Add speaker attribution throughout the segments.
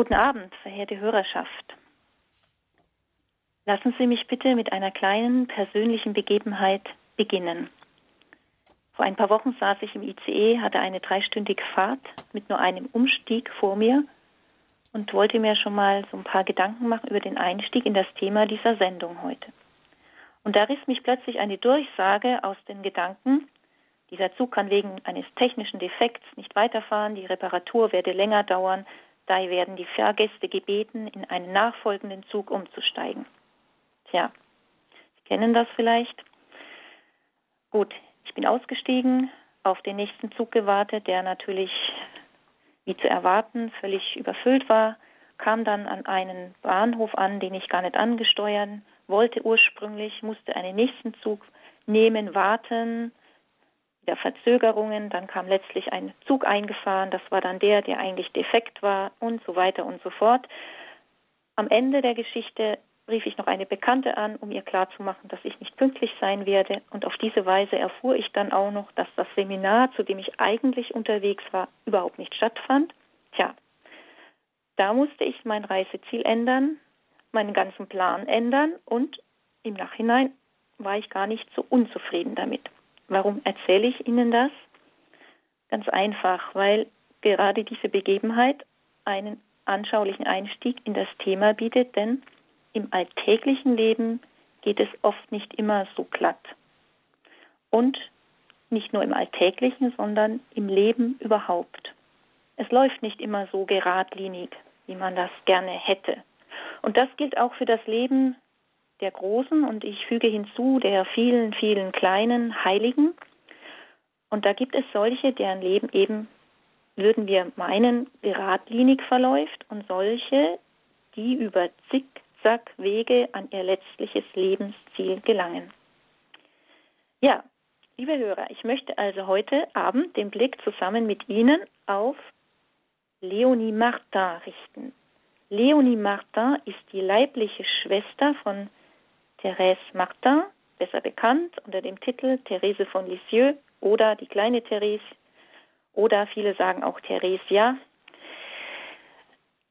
Speaker 1: Guten Abend, verehrte Hörerschaft. Lassen Sie mich bitte mit einer kleinen persönlichen Begebenheit beginnen. Vor ein paar Wochen saß ich im ICE, hatte eine dreistündige Fahrt mit nur einem Umstieg vor mir und wollte mir schon mal so ein paar Gedanken machen über den Einstieg in das Thema dieser Sendung heute. Und da riss mich plötzlich eine Durchsage aus den Gedanken, dieser Zug kann wegen eines technischen Defekts nicht weiterfahren, die Reparatur werde länger dauern, daher werden die Fahrgäste gebeten, in einen nachfolgenden Zug umzusteigen. Tja, Sie kennen das vielleicht. Gut, ich bin ausgestiegen, auf den nächsten Zug gewartet, der natürlich, wie zu erwarten, völlig überfüllt war, kam dann an einen Bahnhof an, den ich gar nicht angesteuern wollte ursprünglich, musste einen nächsten Zug nehmen, warten, wieder Verzögerungen, dann kam letztlich ein Zug eingefahren, das war dann der, der eigentlich defekt war und so weiter und so fort. Am Ende der Geschichte rief ich noch eine Bekannte an, um ihr klarzumachen, dass ich nicht pünktlich sein werde. Und auf diese Weise erfuhr ich dann auch noch, dass das Seminar, zu dem ich eigentlich unterwegs war, überhaupt nicht stattfand. Tja, da musste ich mein Reiseziel ändern, meinen ganzen Plan ändern und im Nachhinein war ich gar nicht so unzufrieden damit. Warum erzähle ich Ihnen das? Ganz einfach, weil gerade diese Begebenheit einen anschaulichen Einstieg in das Thema bietet, denn im alltäglichen Leben geht es oft nicht immer so glatt. Und nicht nur im alltäglichen, sondern im Leben überhaupt. Es läuft nicht immer so geradlinig, wie man das gerne hätte. Und das gilt auch für das Leben der Großen und ich füge hinzu der vielen, vielen kleinen Heiligen. Und da gibt es solche, deren Leben eben, würden wir meinen, geradlinig verläuft und solche, die über Zickzackwege an ihr letztliches Lebensziel gelangen. Ja, liebe Hörer, ich möchte also heute Abend den Blick zusammen mit Ihnen auf Leonie Martin richten. Leonie Martin ist die leibliche Schwester von Thérèse Martin, besser bekannt unter dem Titel Therese von Lisieux oder die kleine Therese oder viele sagen auch Theresia.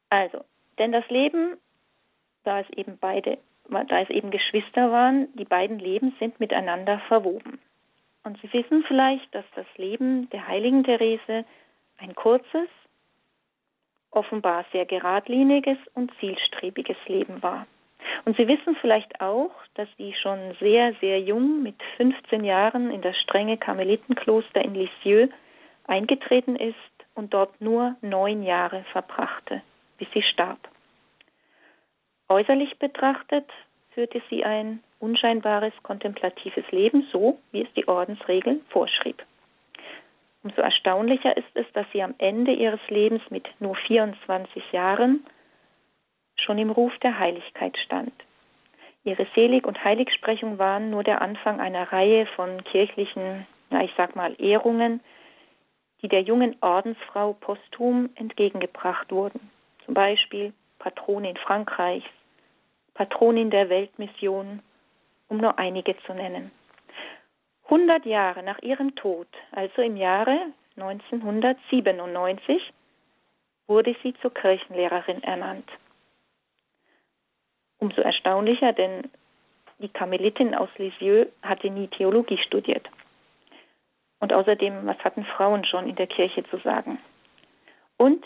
Speaker 1: Also, denn das Leben, da es eben beide, da es eben Geschwister waren, die beiden Leben sind miteinander verwoben. Und Sie wissen vielleicht, dass das Leben der heiligen Therese ein kurzes, offenbar sehr geradliniges und zielstrebiges Leben war. Und Sie wissen vielleicht auch, dass sie schon sehr, sehr jung mit 15 Jahren in das strenge Karmelitenkloster in Lisieux eingetreten ist und dort nur neun Jahre verbrachte, bis sie starb. Äußerlich betrachtet führte sie ein unscheinbares kontemplatives Leben, so wie es die Ordensregel vorschrieb. Umso erstaunlicher ist es, dass sie am Ende ihres Lebens mit nur 24 Jahren schon im Ruf der Heiligkeit stand. Ihre Selig- und Heiligsprechung waren nur der Anfang einer Reihe von kirchlichen, na ich sag mal, Ehrungen, die der jungen Ordensfrau posthum entgegengebracht wurden. Zum Beispiel Patronin Frankreichs, Patronin der Weltmission, um nur einige zu nennen. 100 Jahre nach ihrem Tod, also im Jahre 1997, wurde sie zur Kirchenlehrerin ernannt. Umso erstaunlicher, denn die Karmelitin aus Lisieux hatte nie Theologie studiert. Und außerdem, was hatten Frauen schon in der Kirche zu sagen? Und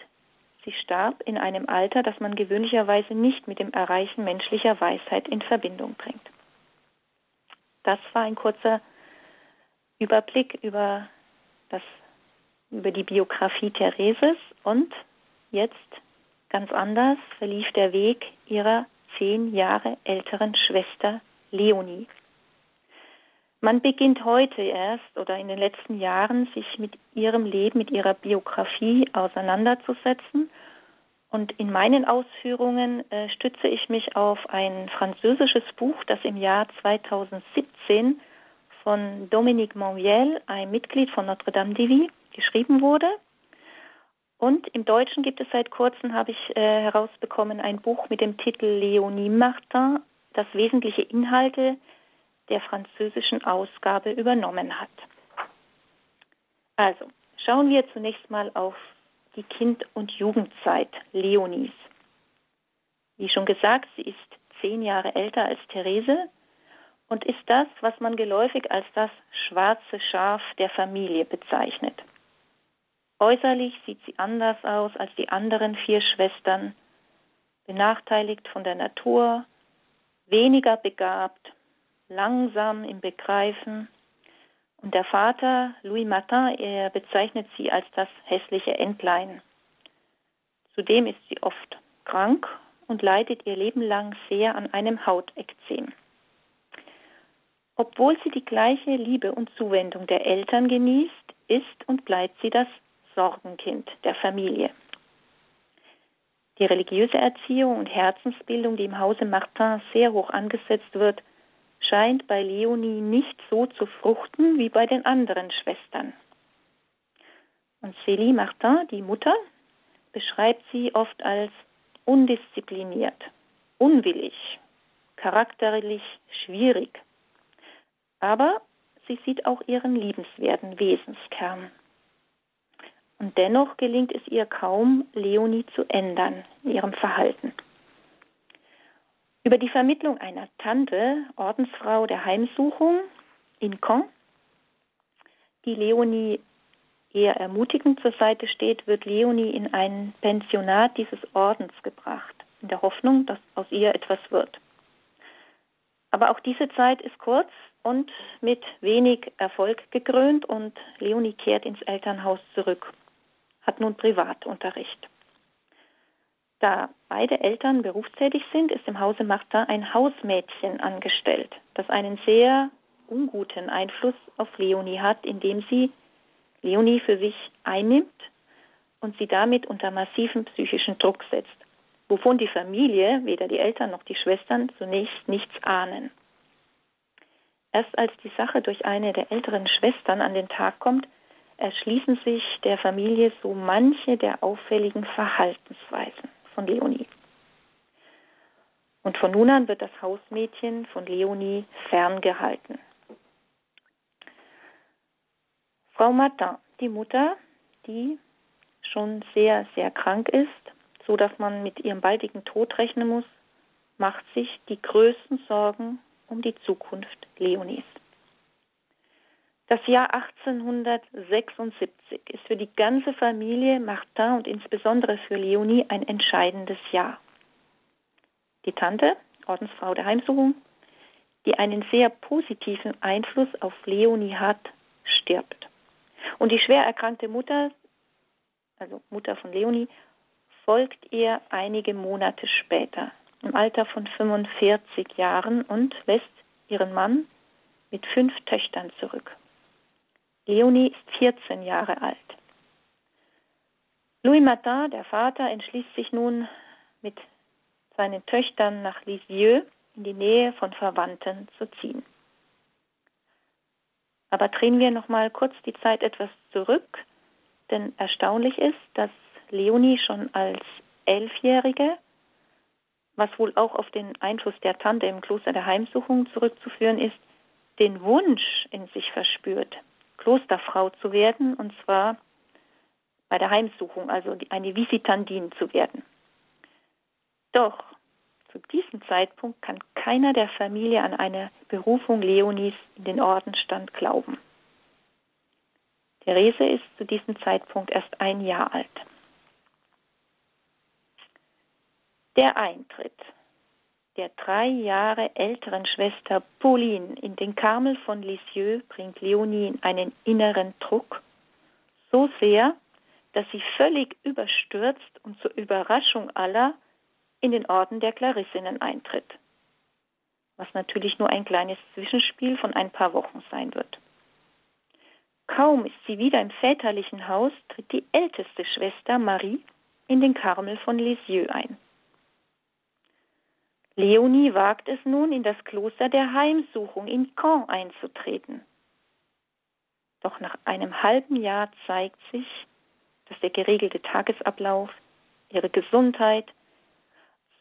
Speaker 1: sie starb in einem Alter, das man gewöhnlicherweise nicht mit dem Erreichen menschlicher Weisheit in Verbindung bringt. Das war ein kurzer Überblick über, das, über die Biografie Thereses und jetzt ganz anders verlief der Weg ihrer zehn Jahre älteren Schwester Leonie. Man beginnt heute erst oder in den letzten Jahren sich mit ihrem Leben, mit ihrer Biografie auseinanderzusetzen. Und in meinen Ausführungen äh, stütze ich mich auf ein französisches Buch, das im Jahr 2017 von Dominique Monviel, ein Mitglied von Notre-Dame de Vie, geschrieben wurde. Und im Deutschen gibt es seit kurzem, habe ich äh, herausbekommen, ein Buch mit dem Titel Leonie Martin, das wesentliche Inhalte der französischen Ausgabe übernommen hat. Also, schauen wir zunächst mal auf die Kind- und Jugendzeit Leonies. Wie schon gesagt, sie ist zehn Jahre älter als Therese und ist das, was man geläufig als das schwarze Schaf der Familie bezeichnet. Äußerlich sieht sie anders aus als die anderen vier Schwestern, benachteiligt von der Natur, weniger begabt, langsam im Begreifen. Und der Vater, Louis Martin, er bezeichnet sie als das hässliche Entlein. Zudem ist sie oft krank und leidet ihr Leben lang sehr an einem Hautekzem. Obwohl sie die gleiche Liebe und Zuwendung der Eltern genießt, ist und bleibt sie das Sorgenkind der Familie. Die religiöse Erziehung und Herzensbildung, die im Hause Martin sehr hoch angesetzt wird, scheint bei Leonie nicht so zu fruchten wie bei den anderen Schwestern. Und Célie Martin, die Mutter, beschreibt sie oft als undiszipliniert, unwillig, charakterlich schwierig. Aber sie sieht auch ihren liebenswerten Wesenskern. Und dennoch gelingt es ihr kaum, Leonie zu ändern in ihrem Verhalten. Über die Vermittlung einer Tante, Ordensfrau der Heimsuchung in Caen, die Leonie eher ermutigend zur Seite steht, wird Leonie in ein Pensionat dieses Ordens gebracht, in der Hoffnung, dass aus ihr etwas wird. Aber auch diese Zeit ist kurz und mit wenig Erfolg gekrönt und Leonie kehrt ins Elternhaus zurück, hat nun Privatunterricht. Da beide Eltern berufstätig sind, ist im Hause Martin ein Hausmädchen angestellt, das einen sehr unguten Einfluss auf Leonie hat, indem sie Leonie für sich einnimmt und sie damit unter massiven psychischen Druck setzt, wovon die Familie, weder die Eltern noch die Schwestern, zunächst nichts ahnen. Erst als die Sache durch eine der älteren Schwestern an den Tag kommt, erschließen sich der Familie so manche der auffälligen Verhaltensweisen von Leonie. Und von nun an wird das Hausmädchen von Leonie ferngehalten. Frau Martin, die Mutter, die schon sehr, sehr krank ist, so dass man mit ihrem baldigen Tod rechnen muss, macht sich die größten Sorgen um die Zukunft Leonies. Das Jahr 1876 ist für die ganze Familie Martin und insbesondere für Leonie ein entscheidendes Jahr. Die Tante, Ordensfrau der Heimsuchung, die einen sehr positiven Einfluss auf Leonie hat, stirbt. Und die schwer erkrankte Mutter, also Mutter von Leonie, folgt ihr einige Monate später, im Alter von 45 Jahren und lässt ihren Mann mit fünf Töchtern zurück. Leonie ist 14 Jahre alt. Louis Martin, der Vater, entschließt sich nun mit seinen Töchtern nach Lisieux in die Nähe von Verwandten zu ziehen. Aber drehen wir noch mal kurz die Zeit etwas zurück, denn erstaunlich ist, dass Leonie schon als Elfjährige, was wohl auch auf den Einfluss der Tante im Kloster der Heimsuchung zurückzuführen ist, den Wunsch in sich verspürt, Klosterfrau zu werden, und zwar bei der Heimsuchung, also eine Visitandin zu werden. Doch zu diesem Zeitpunkt kann keiner der Familie an eine Berufung Leonis in den Ordenstand glauben. Therese ist zu diesem Zeitpunkt erst ein Jahr alt. Der Eintritt der drei Jahre älteren Schwester Pauline in den Karmel von Lisieux bringt Leonie in einen inneren Druck, so sehr, dass sie völlig überstürzt und zur Überraschung aller in den Orden der Klarissinnen eintritt, was natürlich nur ein kleines Zwischenspiel von ein paar Wochen sein wird. Kaum ist sie wieder im väterlichen Haus, tritt die älteste Schwester Marie in den Karmel von Lisieux ein. Leonie wagt es nun, in das Kloster der Heimsuchung in Caen einzutreten. Doch nach einem halben Jahr zeigt sich, dass der geregelte Tagesablauf, ihre Gesundheit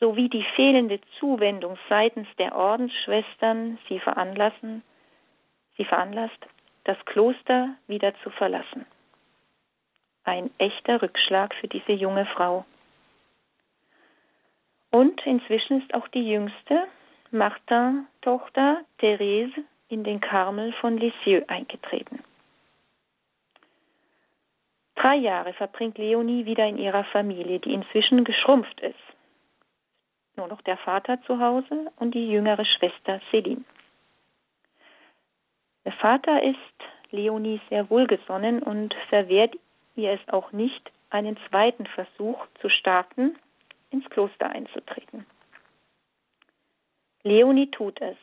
Speaker 1: sowie die fehlende Zuwendung seitens der Ordensschwestern sie veranlassen, sie veranlasst, das Kloster wieder zu verlassen. Ein echter Rückschlag für diese junge Frau. Und inzwischen ist auch die jüngste Martin-Tochter Therese in den Karmel von Lisieux eingetreten. Drei Jahre verbringt Leonie wieder in ihrer Familie, die inzwischen geschrumpft ist. Nur noch der Vater zu Hause und die jüngere Schwester Céline. Der Vater ist Leonie sehr wohlgesonnen und verwehrt ihr es auch nicht, einen zweiten Versuch zu starten, ins Kloster einzutreten. Leonie tut es.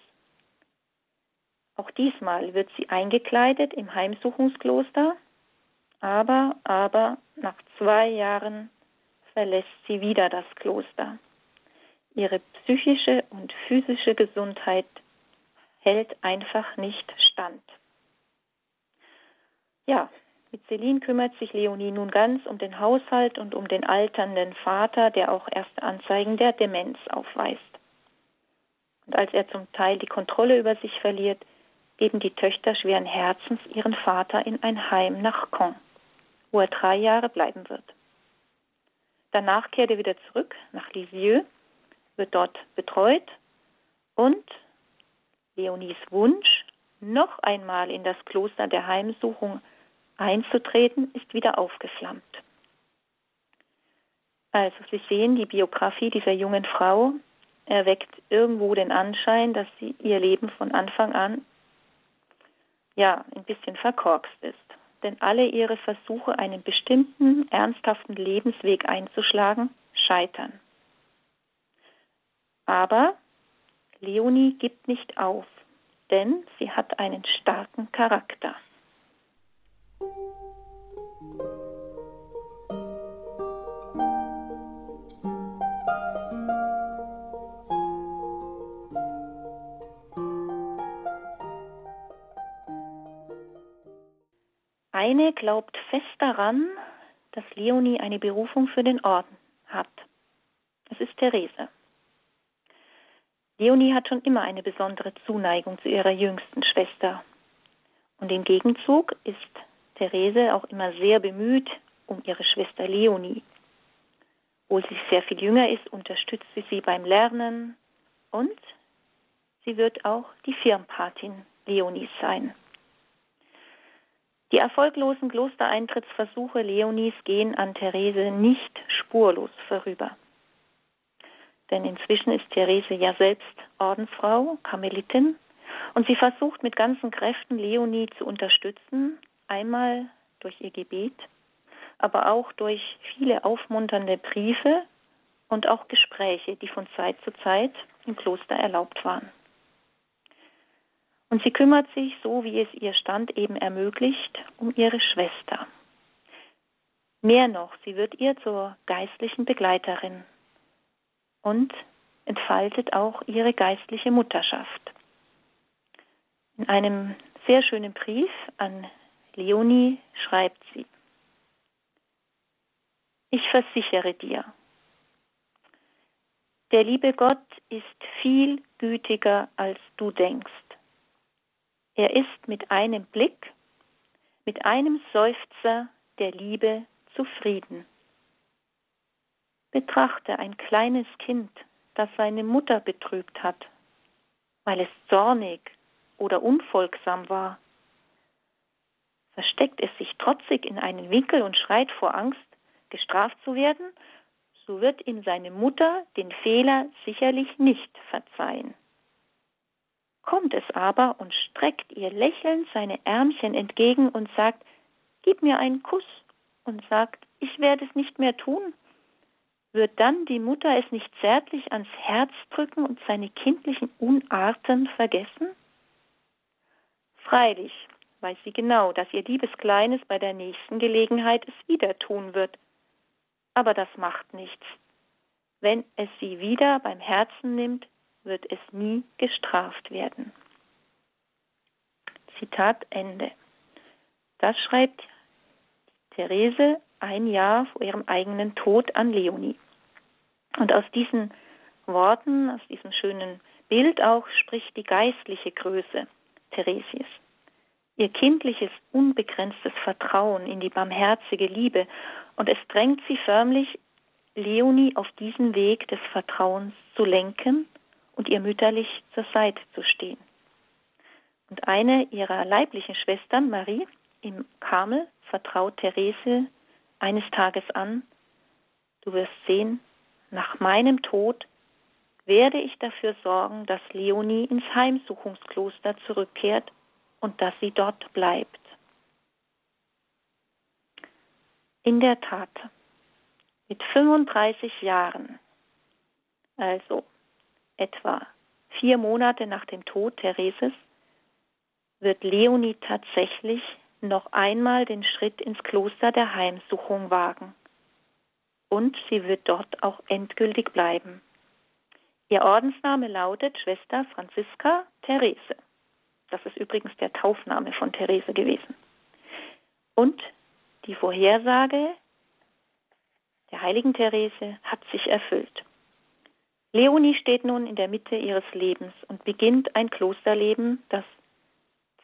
Speaker 1: Auch diesmal wird sie eingekleidet im Heimsuchungskloster, aber, aber nach zwei Jahren verlässt sie wieder das Kloster. Ihre psychische und physische Gesundheit hält einfach nicht stand. Ja, mit Celine kümmert sich Leonie nun ganz um den Haushalt und um den alternden Vater, der auch erste Anzeigen der Demenz aufweist. Und als er zum Teil die Kontrolle über sich verliert, geben die Töchter schweren Herzens ihren Vater in ein Heim nach Caen, wo er drei Jahre bleiben wird. Danach kehrt er wieder zurück nach Lisieux, wird dort betreut und Leonies Wunsch, noch einmal in das Kloster der Heimsuchung einzutreten, ist wieder aufgeflammt. Also Sie sehen, die Biografie dieser jungen Frau erweckt irgendwo den Anschein, dass sie ihr Leben von Anfang an ja ein bisschen verkorkst ist. Denn alle ihre Versuche, einen bestimmten, ernsthaften Lebensweg einzuschlagen, scheitern. Aber Leonie gibt nicht auf, denn sie hat einen starken Charakter. Eine glaubt fest daran, dass Leonie eine Berufung für den Orden hat. Es ist Therese. Leonie hat schon immer eine besondere Zuneigung zu ihrer jüngsten Schwester. Und im Gegenzug ist Therese auch immer sehr bemüht um ihre Schwester Leonie. Obwohl sie sehr viel jünger ist, unterstützt sie sie beim Lernen und sie wird auch die Firmpatin Leonies sein. Die erfolglosen Klostereintrittsversuche Leonies gehen an Therese nicht spurlos vorüber. Denn inzwischen ist Therese ja selbst Ordensfrau, Karmelitin, und sie versucht mit ganzen Kräften Leonie zu unterstützen, einmal durch ihr Gebet, aber auch durch viele aufmunternde Briefe und auch Gespräche, die von Zeit zu Zeit im Kloster erlaubt waren. Und sie kümmert sich, so wie es ihr Stand eben ermöglicht, um ihre Schwester. Mehr noch, sie wird ihr zur geistlichen Begleiterin und entfaltet auch ihre geistliche Mutterschaft. In einem sehr schönen Brief an Leonie schreibt sie, ich versichere dir, der liebe Gott ist viel gütiger, als du denkst. Er ist mit einem Blick, mit einem Seufzer der Liebe zufrieden. Betrachte ein kleines Kind, das seine Mutter betrügt hat, weil es zornig oder unfolgsam war. Versteckt es sich trotzig in einen Winkel und schreit vor Angst, gestraft zu werden, so wird ihm seine Mutter den Fehler sicherlich nicht verzeihen kommt es aber und streckt ihr lächelnd seine Ärmchen entgegen und sagt, Gib mir einen Kuss und sagt, ich werde es nicht mehr tun, wird dann die Mutter es nicht zärtlich ans Herz drücken und seine kindlichen Unarten vergessen? Freilich weiß sie genau, dass ihr liebes Kleines bei der nächsten Gelegenheit es wieder tun wird. Aber das macht nichts. Wenn es sie wieder beim Herzen nimmt, wird es nie gestraft werden. Zitat Ende. Das schreibt Therese ein Jahr vor ihrem eigenen Tod an Leonie. Und aus diesen Worten, aus diesem schönen Bild auch, spricht die geistliche Größe Theresies. Ihr kindliches, unbegrenztes Vertrauen in die barmherzige Liebe und es drängt sie förmlich, Leonie auf diesen Weg des Vertrauens zu lenken und ihr mütterlich zur Seite zu stehen. Und eine ihrer leiblichen Schwestern, Marie, im Karmel, vertraut Therese eines Tages an, du wirst sehen, nach meinem Tod werde ich dafür sorgen, dass Leonie ins Heimsuchungskloster zurückkehrt und dass sie dort bleibt. In der Tat, mit 35 Jahren, also etwa vier Monate nach dem Tod Thereses, wird Leonie tatsächlich noch einmal den Schritt ins Kloster der Heimsuchung wagen. Und sie wird dort auch endgültig bleiben. Ihr Ordensname lautet Schwester Franziska Therese. Das ist übrigens der Taufname von Therese gewesen. Und die Vorhersage der heiligen Therese hat sich erfüllt. Leonie steht nun in der Mitte ihres Lebens und beginnt ein Klosterleben, das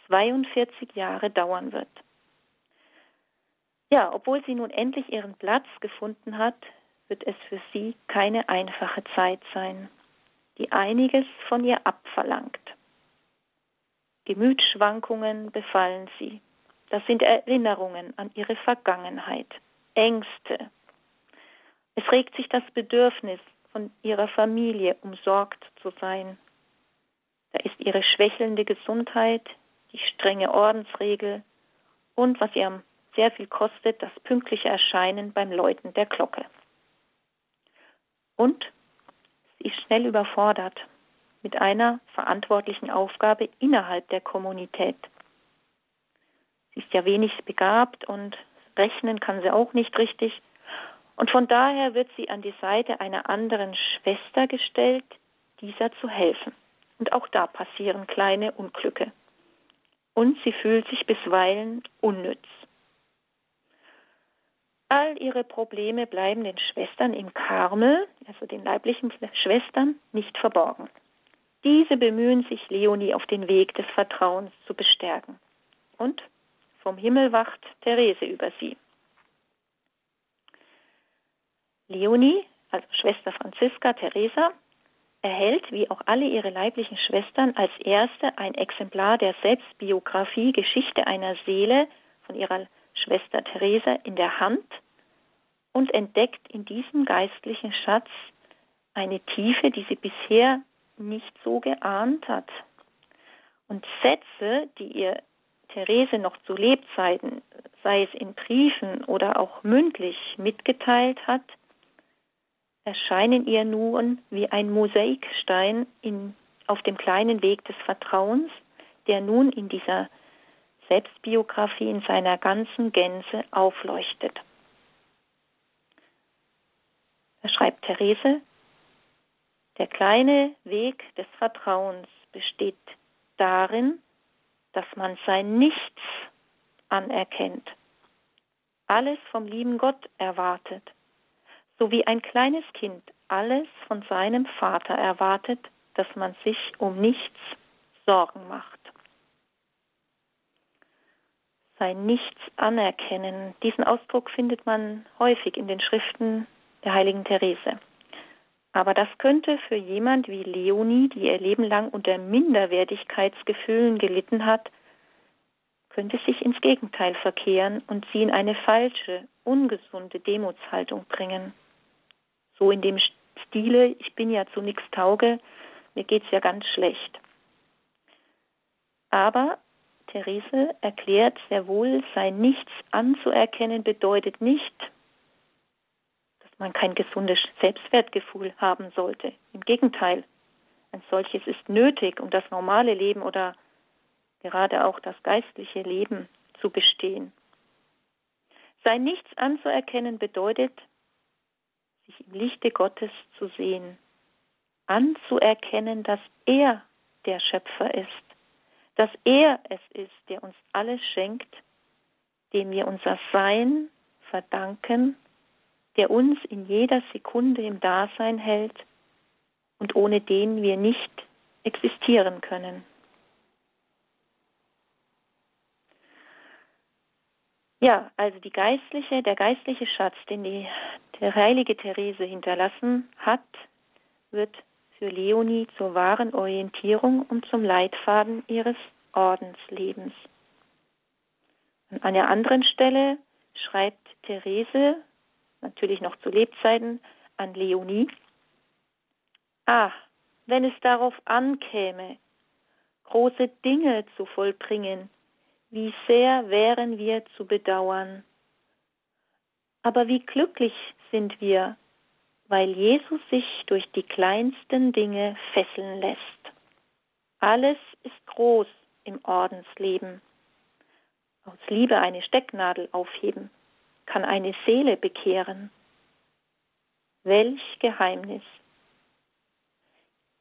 Speaker 1: 42 Jahre dauern wird. Ja, obwohl sie nun endlich ihren Platz gefunden hat, wird es für sie keine einfache Zeit sein, die einiges von ihr abverlangt. Gemütsschwankungen befallen sie. Das sind Erinnerungen an ihre Vergangenheit, Ängste. Es regt sich das Bedürfnis, von ihrer Familie umsorgt zu sein. Da ist ihre schwächelnde Gesundheit, die strenge Ordensregel und, was ihr sehr viel kostet, das pünktliche Erscheinen beim Läuten der Glocke. Und sie ist schnell überfordert mit einer verantwortlichen Aufgabe innerhalb der Kommunität. Sie ist ja wenig begabt und rechnen kann sie auch nicht richtig. Und von daher wird sie an die Seite einer anderen Schwester gestellt, dieser zu helfen. Und auch da passieren kleine Unglücke. Und sie fühlt sich bisweilen unnütz. All ihre Probleme bleiben den Schwestern im Karmel, also den leiblichen Schwestern, nicht verborgen. Diese bemühen sich, Leonie auf den Weg des Vertrauens zu bestärken. Und vom Himmel wacht Therese über sie. Leonie, also Schwester Franziska Theresa, erhält, wie auch alle ihre leiblichen Schwestern, als erste ein Exemplar der Selbstbiografie Geschichte einer Seele von ihrer Schwester Theresa in der Hand und entdeckt in diesem geistlichen Schatz eine Tiefe, die sie bisher nicht so geahnt hat. Und Sätze, die ihr Therese noch zu Lebzeiten, sei es in Briefen oder auch mündlich mitgeteilt hat, erscheinen ihr nun wie ein Mosaikstein in, auf dem kleinen Weg des Vertrauens, der nun in dieser Selbstbiografie in seiner ganzen Gänze aufleuchtet. Da schreibt Therese, der kleine Weg des Vertrauens besteht darin, dass man sein Nichts anerkennt, alles vom lieben Gott erwartet, so wie ein kleines Kind alles von seinem Vater erwartet, dass man sich um nichts Sorgen macht. Sein Nichts anerkennen, diesen Ausdruck findet man häufig in den Schriften der heiligen Therese. Aber das könnte für jemand wie Leonie, die ihr Leben lang unter Minderwertigkeitsgefühlen gelitten hat, könnte sich ins Gegenteil verkehren und sie in eine falsche, ungesunde Demutshaltung bringen. So in dem Stile, ich bin ja zu nichts tauge, mir geht's ja ganz schlecht. Aber Therese erklärt sehr wohl, sein Nichts anzuerkennen bedeutet nicht, man kein gesundes Selbstwertgefühl haben sollte. Im Gegenteil, ein solches ist nötig, um das normale Leben oder gerade auch das geistliche Leben zu bestehen. Sein Nichts anzuerkennen bedeutet, sich im Lichte Gottes zu sehen, anzuerkennen, dass er der Schöpfer ist, dass er es ist, der uns alles schenkt, dem wir unser Sein verdanken der uns in jeder Sekunde im Dasein hält und ohne den wir nicht existieren können. Ja, also die geistliche, der geistliche Schatz, den die der heilige Therese hinterlassen hat, wird für Leonie zur wahren Orientierung und zum Leitfaden ihres Ordenslebens. An einer anderen Stelle schreibt Therese, natürlich noch zu Lebzeiten, an Leonie, Ah, wenn es darauf ankäme, große Dinge zu vollbringen, wie sehr wären wir zu bedauern. Aber wie glücklich sind wir, weil Jesus sich durch die kleinsten Dinge fesseln lässt. Alles ist groß im Ordensleben. Aus Liebe eine Stecknadel aufheben, kann eine Seele bekehren. Welch Geheimnis!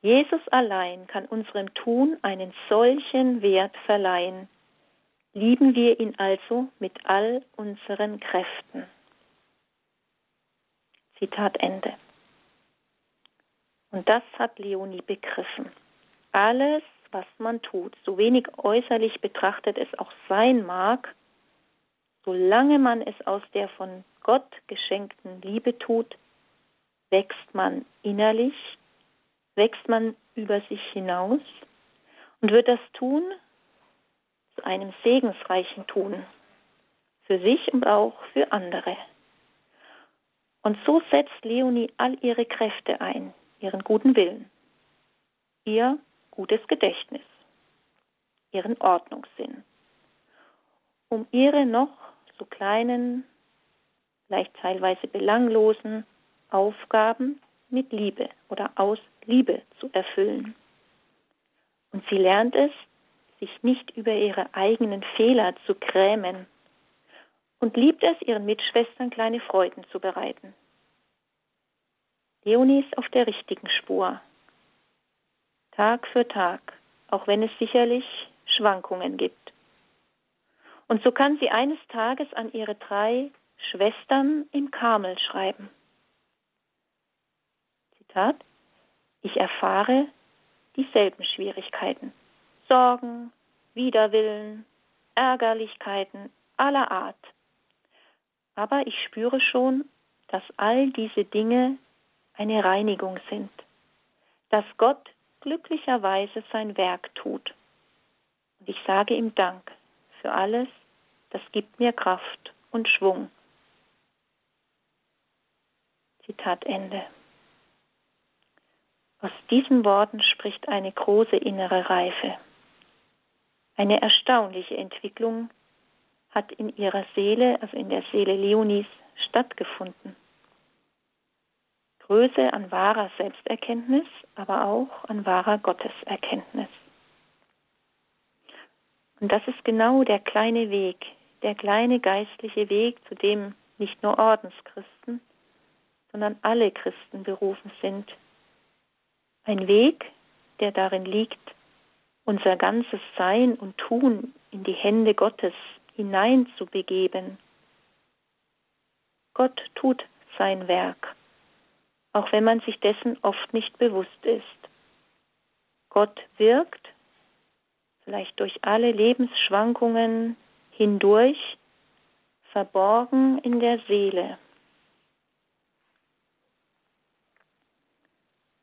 Speaker 1: Jesus allein kann unserem Tun einen solchen Wert verleihen. Lieben wir ihn also mit all unseren Kräften. Zitat Ende. Und das hat Leonie begriffen. Alles, was man tut, so wenig äußerlich betrachtet es auch sein mag, solange man es aus der von Gott geschenkten Liebe tut, wächst man innerlich, wächst man über sich hinaus und wird das Tun zu einem segensreichen Tun für sich und auch für andere. Und so setzt Leonie all ihre Kräfte ein, ihren guten Willen, ihr gutes Gedächtnis, ihren Ordnungssinn, um ihre noch so kleinen, vielleicht teilweise belanglosen Aufgaben mit Liebe oder aus Liebe zu erfüllen. Und sie lernt es, sich nicht über ihre eigenen Fehler zu grämen, und liebt es, ihren Mitschwestern kleine Freuden zu bereiten. Leonie ist auf der richtigen Spur. Tag für Tag, auch wenn es sicherlich Schwankungen gibt. Und so kann sie eines Tages an ihre drei Schwestern im Karmel schreiben. Zitat, ich erfahre dieselben Schwierigkeiten, Sorgen, Widerwillen, Ärgerlichkeiten aller Art. Aber ich spüre schon, dass all diese Dinge eine Reinigung sind, dass Gott glücklicherweise sein Werk tut. Und ich sage ihm Dank für alles, das gibt mir Kraft und Schwung. Zitat Ende. Aus diesen Worten spricht eine große innere Reife. Eine erstaunliche Entwicklung hat in ihrer Seele, also in der Seele Leonis, stattgefunden. Größe an wahrer Selbsterkenntnis, aber auch an wahrer Gotteserkenntnis. Und das ist genau der kleine Weg, der kleine geistliche Weg, zu dem nicht nur Ordenschristen, sondern alle Christen berufen sind. Ein Weg, der darin liegt, unser ganzes Sein und Tun in die Hände Gottes hineinzubegeben. Gott tut sein Werk auch wenn man sich dessen oft nicht bewusst ist. Gott wirkt, vielleicht durch alle Lebensschwankungen hindurch, verborgen in der Seele.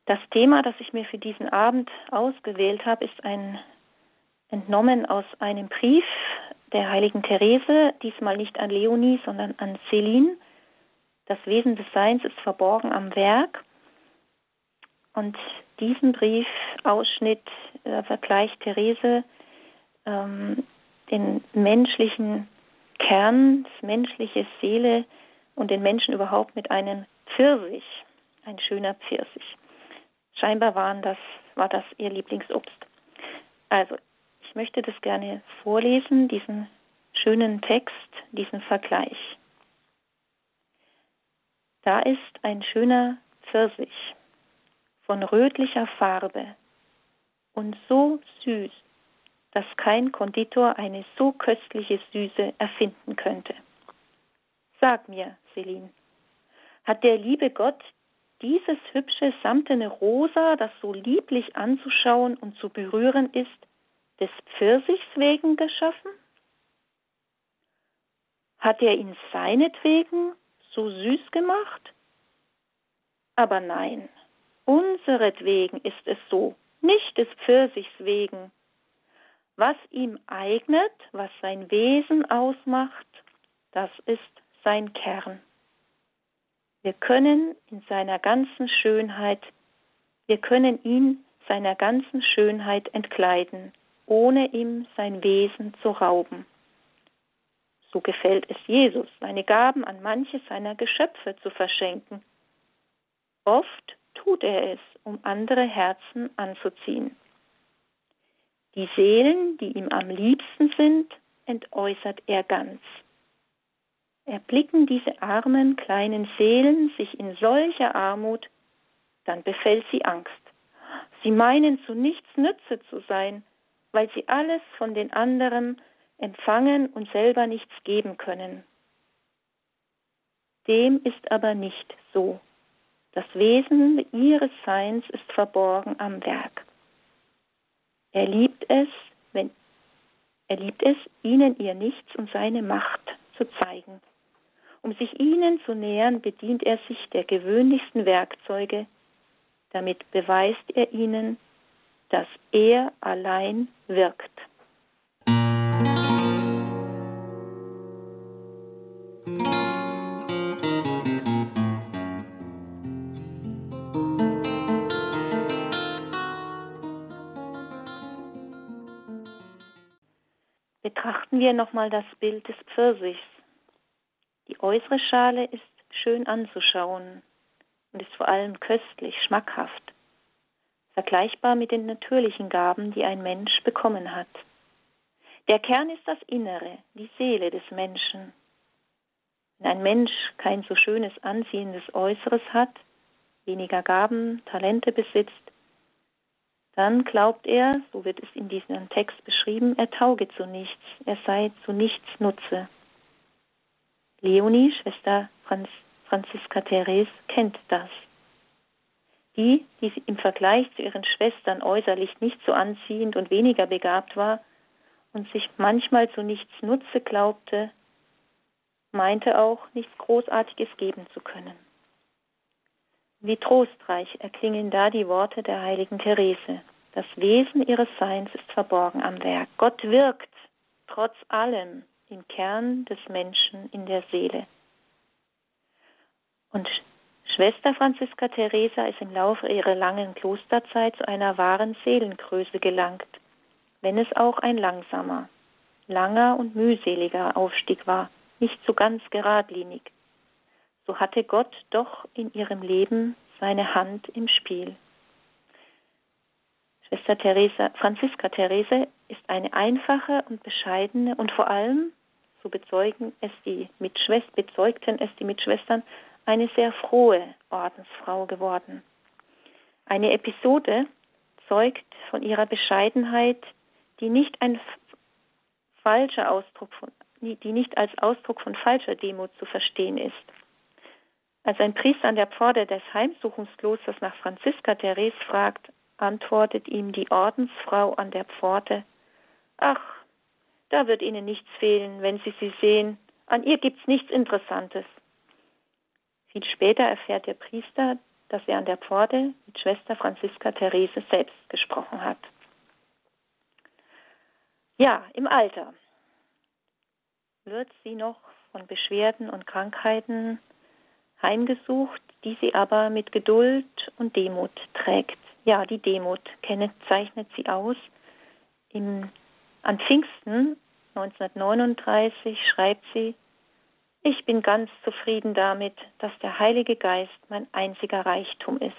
Speaker 1: Das Thema, das ich mir für diesen Abend ausgewählt habe, ist ein entnommen aus einem Brief der heiligen Therese, diesmal nicht an Leonie, sondern an Celine das Wesen des Seins ist verborgen am Werk. Und diesen Briefausschnitt äh, vergleicht Therese ähm, den menschlichen Kern, das menschliche Seele und den Menschen überhaupt mit einem Pfirsich, ein schöner Pfirsich. Scheinbar waren das, war das ihr Lieblingsobst. Also, ich möchte das gerne vorlesen, diesen schönen Text, diesen Vergleich. Da ist ein schöner Pfirsich von rötlicher Farbe und so süß, dass kein Konditor eine so köstliche Süße erfinden könnte. Sag mir, Celine, hat der liebe Gott dieses hübsche samtene Rosa, das so lieblich anzuschauen und zu berühren ist, des Pfirsichs wegen geschaffen? Hat er ihn seinetwegen so süß gemacht? Aber nein, unseretwegen ist es so, nicht des Pfirsichs wegen. Was ihm eignet, was sein Wesen ausmacht, das ist sein Kern. Wir können in seiner ganzen Schönheit, wir können ihn seiner ganzen Schönheit entkleiden, ohne ihm sein Wesen zu rauben. So gefällt es Jesus, seine Gaben an manche seiner Geschöpfe zu verschenken. Oft tut er es, um andere Herzen anzuziehen. Die Seelen, die ihm am liebsten sind, entäußert er ganz. Erblicken diese armen kleinen Seelen sich in solcher Armut, dann befällt sie Angst. Sie meinen zu nichts Nütze zu sein, weil sie alles von den anderen empfangen und selber nichts geben können. Dem ist aber nicht so. Das Wesen ihres Seins ist verborgen am Werk. Er liebt es, wenn er liebt es, ihnen ihr Nichts und seine Macht zu zeigen. Um sich ihnen zu nähern, bedient er sich der gewöhnlichsten Werkzeuge. Damit beweist er ihnen, dass er allein wirkt. Betrachten wir nochmal das Bild des Pfirsichs. Die äußere Schale ist schön anzuschauen und ist vor allem köstlich, schmackhaft, vergleichbar mit den natürlichen Gaben, die ein Mensch bekommen hat. Der Kern ist das Innere, die Seele des Menschen. Wenn ein Mensch kein so schönes, anziehendes Äußeres hat, weniger Gaben, Talente besitzt, dann glaubt er, so wird es in diesem Text beschrieben, er tauge zu nichts, er sei zu nichts Nutze. Leonie, Schwester Franz, Franziska Therese, kennt das. Die, die im Vergleich zu ihren Schwestern äußerlich nicht so anziehend und weniger begabt war und sich manchmal zu nichts Nutze glaubte, meinte auch, nichts Großartiges geben zu können. Wie trostreich erklingen da die Worte der heiligen Therese. Das Wesen ihres Seins ist verborgen am Werk. Gott wirkt trotz allem im Kern des Menschen in der Seele. Und Schwester Franziska Teresa ist im Laufe ihrer langen Klosterzeit zu einer wahren Seelengröße gelangt, wenn es auch ein langsamer, langer und mühseliger Aufstieg war, nicht so ganz geradlinig. So hatte Gott doch in ihrem Leben seine Hand im Spiel. Schwester Teresa, Franziska Therese ist eine einfache und bescheidene und vor allem so bezeugen es die Mitschwestern, bezeugten es die Mitschwestern, eine sehr frohe Ordensfrau geworden. Eine Episode zeugt von ihrer Bescheidenheit, die nicht ein falscher Ausdruck von, die nicht als Ausdruck von falscher Demut zu verstehen ist. Als ein Priester an der Pforte des Heimsuchungsklosters nach Franziska Therese fragt, antwortet ihm die Ordensfrau an der Pforte, Ach, da wird Ihnen nichts fehlen, wenn Sie sie sehen. An ihr gibt's nichts Interessantes. Viel später erfährt der Priester, dass er an der Pforte mit Schwester Franziska Therese selbst gesprochen hat. Ja, im Alter wird sie noch von Beschwerden und Krankheiten heimgesucht, die sie aber mit Geduld und Demut trägt. Ja, die Demut zeichnet sie aus. Im an Pfingsten 1939 schreibt sie, ich bin ganz zufrieden damit, dass der Heilige Geist mein einziger Reichtum ist.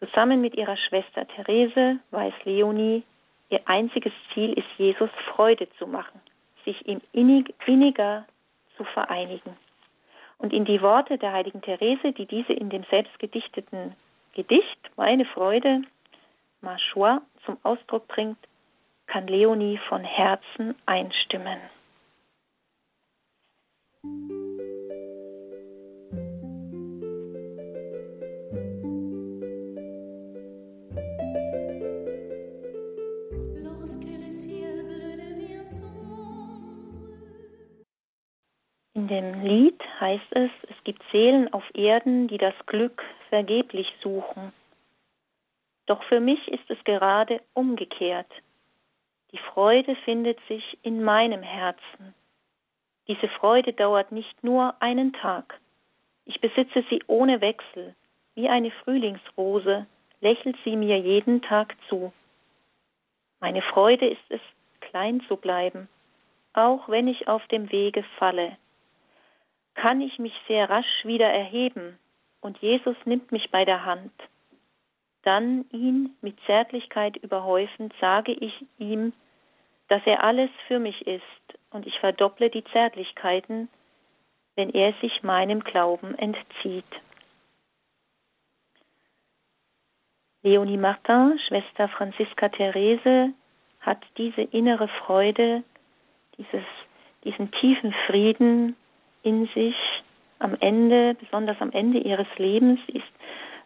Speaker 1: Zusammen mit ihrer Schwester Therese weiß Leonie, ihr einziges Ziel ist, Jesus Freude zu machen, sich ihm innig, inniger zu vereinigen. Und in die Worte der heiligen Therese, die diese in dem selbstgedichteten Gedicht Meine Freude Ma Joie zum Ausdruck bringt, kann Leonie von Herzen einstimmen. Dem Lied heißt es, es gibt Seelen auf Erden, die das Glück vergeblich suchen. Doch für mich ist es gerade umgekehrt. Die Freude findet sich in meinem Herzen. Diese Freude dauert nicht nur einen Tag. Ich besitze sie ohne Wechsel. Wie eine Frühlingsrose lächelt sie mir jeden Tag zu. Meine Freude ist es, klein zu bleiben, auch wenn ich auf dem Wege falle. Kann ich mich sehr rasch wieder erheben und Jesus nimmt mich bei der Hand. Dann ihn mit Zärtlichkeit überhäufend sage ich ihm, dass er alles für mich ist und ich verdopple die Zärtlichkeiten, wenn er sich meinem Glauben entzieht. Leonie Martin, Schwester Franziska Therese, hat diese innere Freude, dieses, diesen tiefen Frieden in sich am Ende, besonders am Ende ihres Lebens. Ist,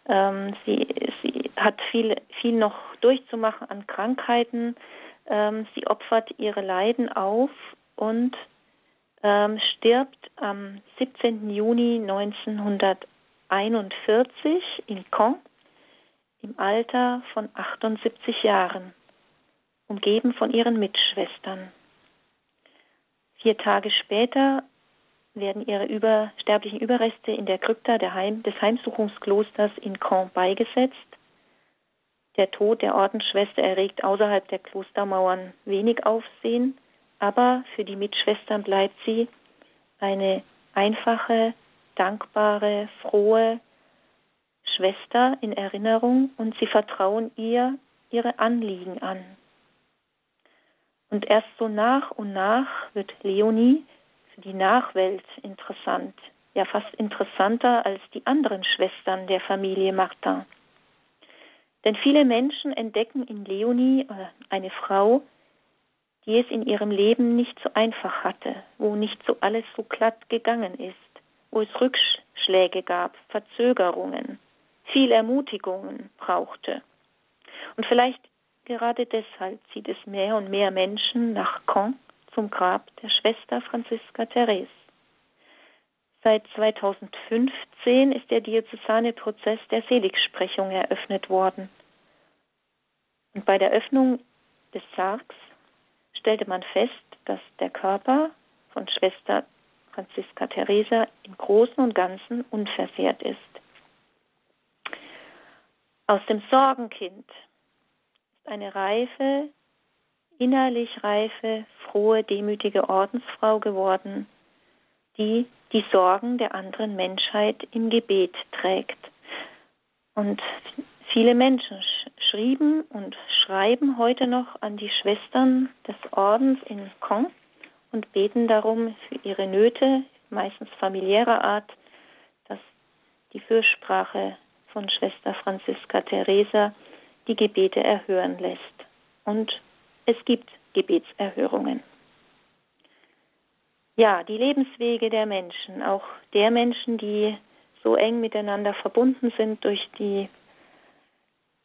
Speaker 1: ähm, sie, sie hat viel, viel noch durchzumachen an Krankheiten. Ähm, sie opfert ihre Leiden auf und ähm, stirbt am 17. Juni 1941 in Caen im Alter von 78 Jahren, umgeben von ihren Mitschwestern. Vier Tage später werden ihre über, sterblichen Überreste in der Krypta Heim, des Heimsuchungsklosters in Caen beigesetzt. Der Tod der Ordensschwester erregt außerhalb der Klostermauern wenig Aufsehen, aber für die Mitschwestern bleibt sie eine einfache, dankbare, frohe, Schwester in Erinnerung und sie vertrauen ihr ihre Anliegen an. Und erst so nach und nach wird Leonie die Nachwelt interessant, ja fast interessanter als die anderen Schwestern der Familie Martin. Denn viele Menschen entdecken in Leonie äh, eine Frau, die es in ihrem Leben nicht so einfach hatte, wo nicht so alles so glatt gegangen ist, wo es Rückschläge gab, Verzögerungen viel Ermutigungen brauchte. Und vielleicht gerade deshalb zieht es mehr und mehr Menschen nach Caen zum Grab der Schwester Franziska Therese. Seit 2015 ist der diözesane Prozess der Seligsprechung eröffnet worden. Und bei der Öffnung des Sargs stellte man fest, dass der Körper von Schwester Franziska Theresa im Großen und Ganzen unversehrt ist. Aus dem Sorgenkind ist eine reife, innerlich reife, frohe, demütige Ordensfrau geworden, die die Sorgen der anderen Menschheit im Gebet trägt. Und viele Menschen schrieben und schreiben heute noch an die Schwestern des Ordens in Caen und beten darum für ihre Nöte, meistens familiärer Art, dass die Fürsprache von Schwester Franziska Theresa die Gebete erhören lässt. Und es gibt Gebetserhörungen. Ja, die Lebenswege der Menschen, auch der Menschen, die so eng miteinander verbunden sind durch die,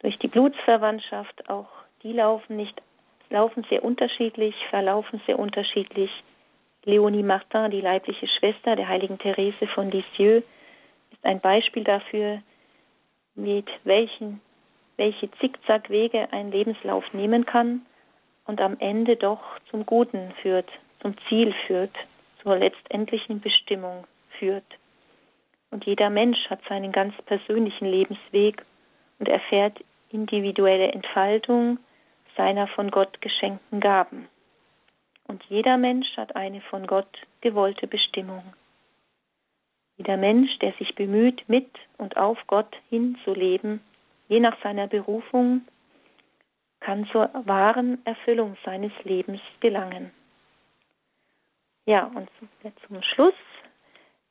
Speaker 1: durch die Blutsverwandtschaft, auch die laufen nicht, laufen sehr unterschiedlich, verlaufen sehr unterschiedlich. Leonie Martin, die leibliche Schwester der heiligen Therese von Lisieux, ist ein Beispiel dafür, mit welchen, welche Zickzackwege ein Lebenslauf nehmen kann und am Ende doch zum Guten führt, zum Ziel führt, zur letztendlichen Bestimmung führt. Und jeder Mensch hat seinen ganz persönlichen Lebensweg und erfährt individuelle Entfaltung seiner von Gott geschenkten Gaben. Und jeder Mensch hat eine von Gott gewollte Bestimmung. Jeder Mensch, der sich bemüht, mit und auf Gott hinzuleben, je nach seiner Berufung, kann zur wahren Erfüllung seines Lebens gelangen. Ja, und zum Schluss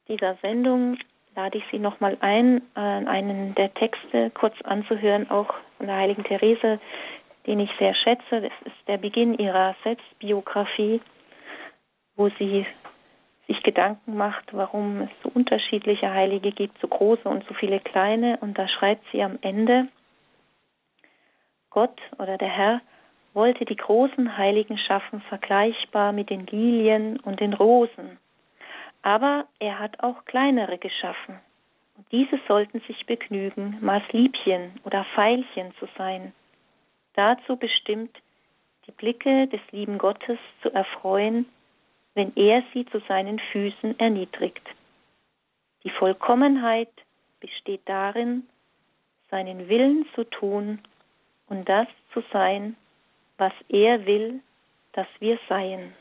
Speaker 1: dieser Sendung lade ich Sie nochmal ein, einen der Texte kurz anzuhören, auch von der heiligen Therese, den ich sehr schätze. Das ist der Beginn ihrer Selbstbiografie, wo sie sich Gedanken macht, warum es so unterschiedliche Heilige gibt, so große und so viele kleine. Und da schreibt sie am Ende, Gott oder der Herr wollte die großen Heiligen schaffen, vergleichbar mit den Lilien und den Rosen. Aber er hat auch kleinere geschaffen. Und diese sollten sich begnügen, Maßliebchen oder Pfeilchen zu sein. Dazu bestimmt, die Blicke des lieben Gottes zu erfreuen, wenn er sie zu seinen Füßen erniedrigt. Die Vollkommenheit besteht darin, seinen Willen zu tun und das zu sein, was er will, dass wir seien.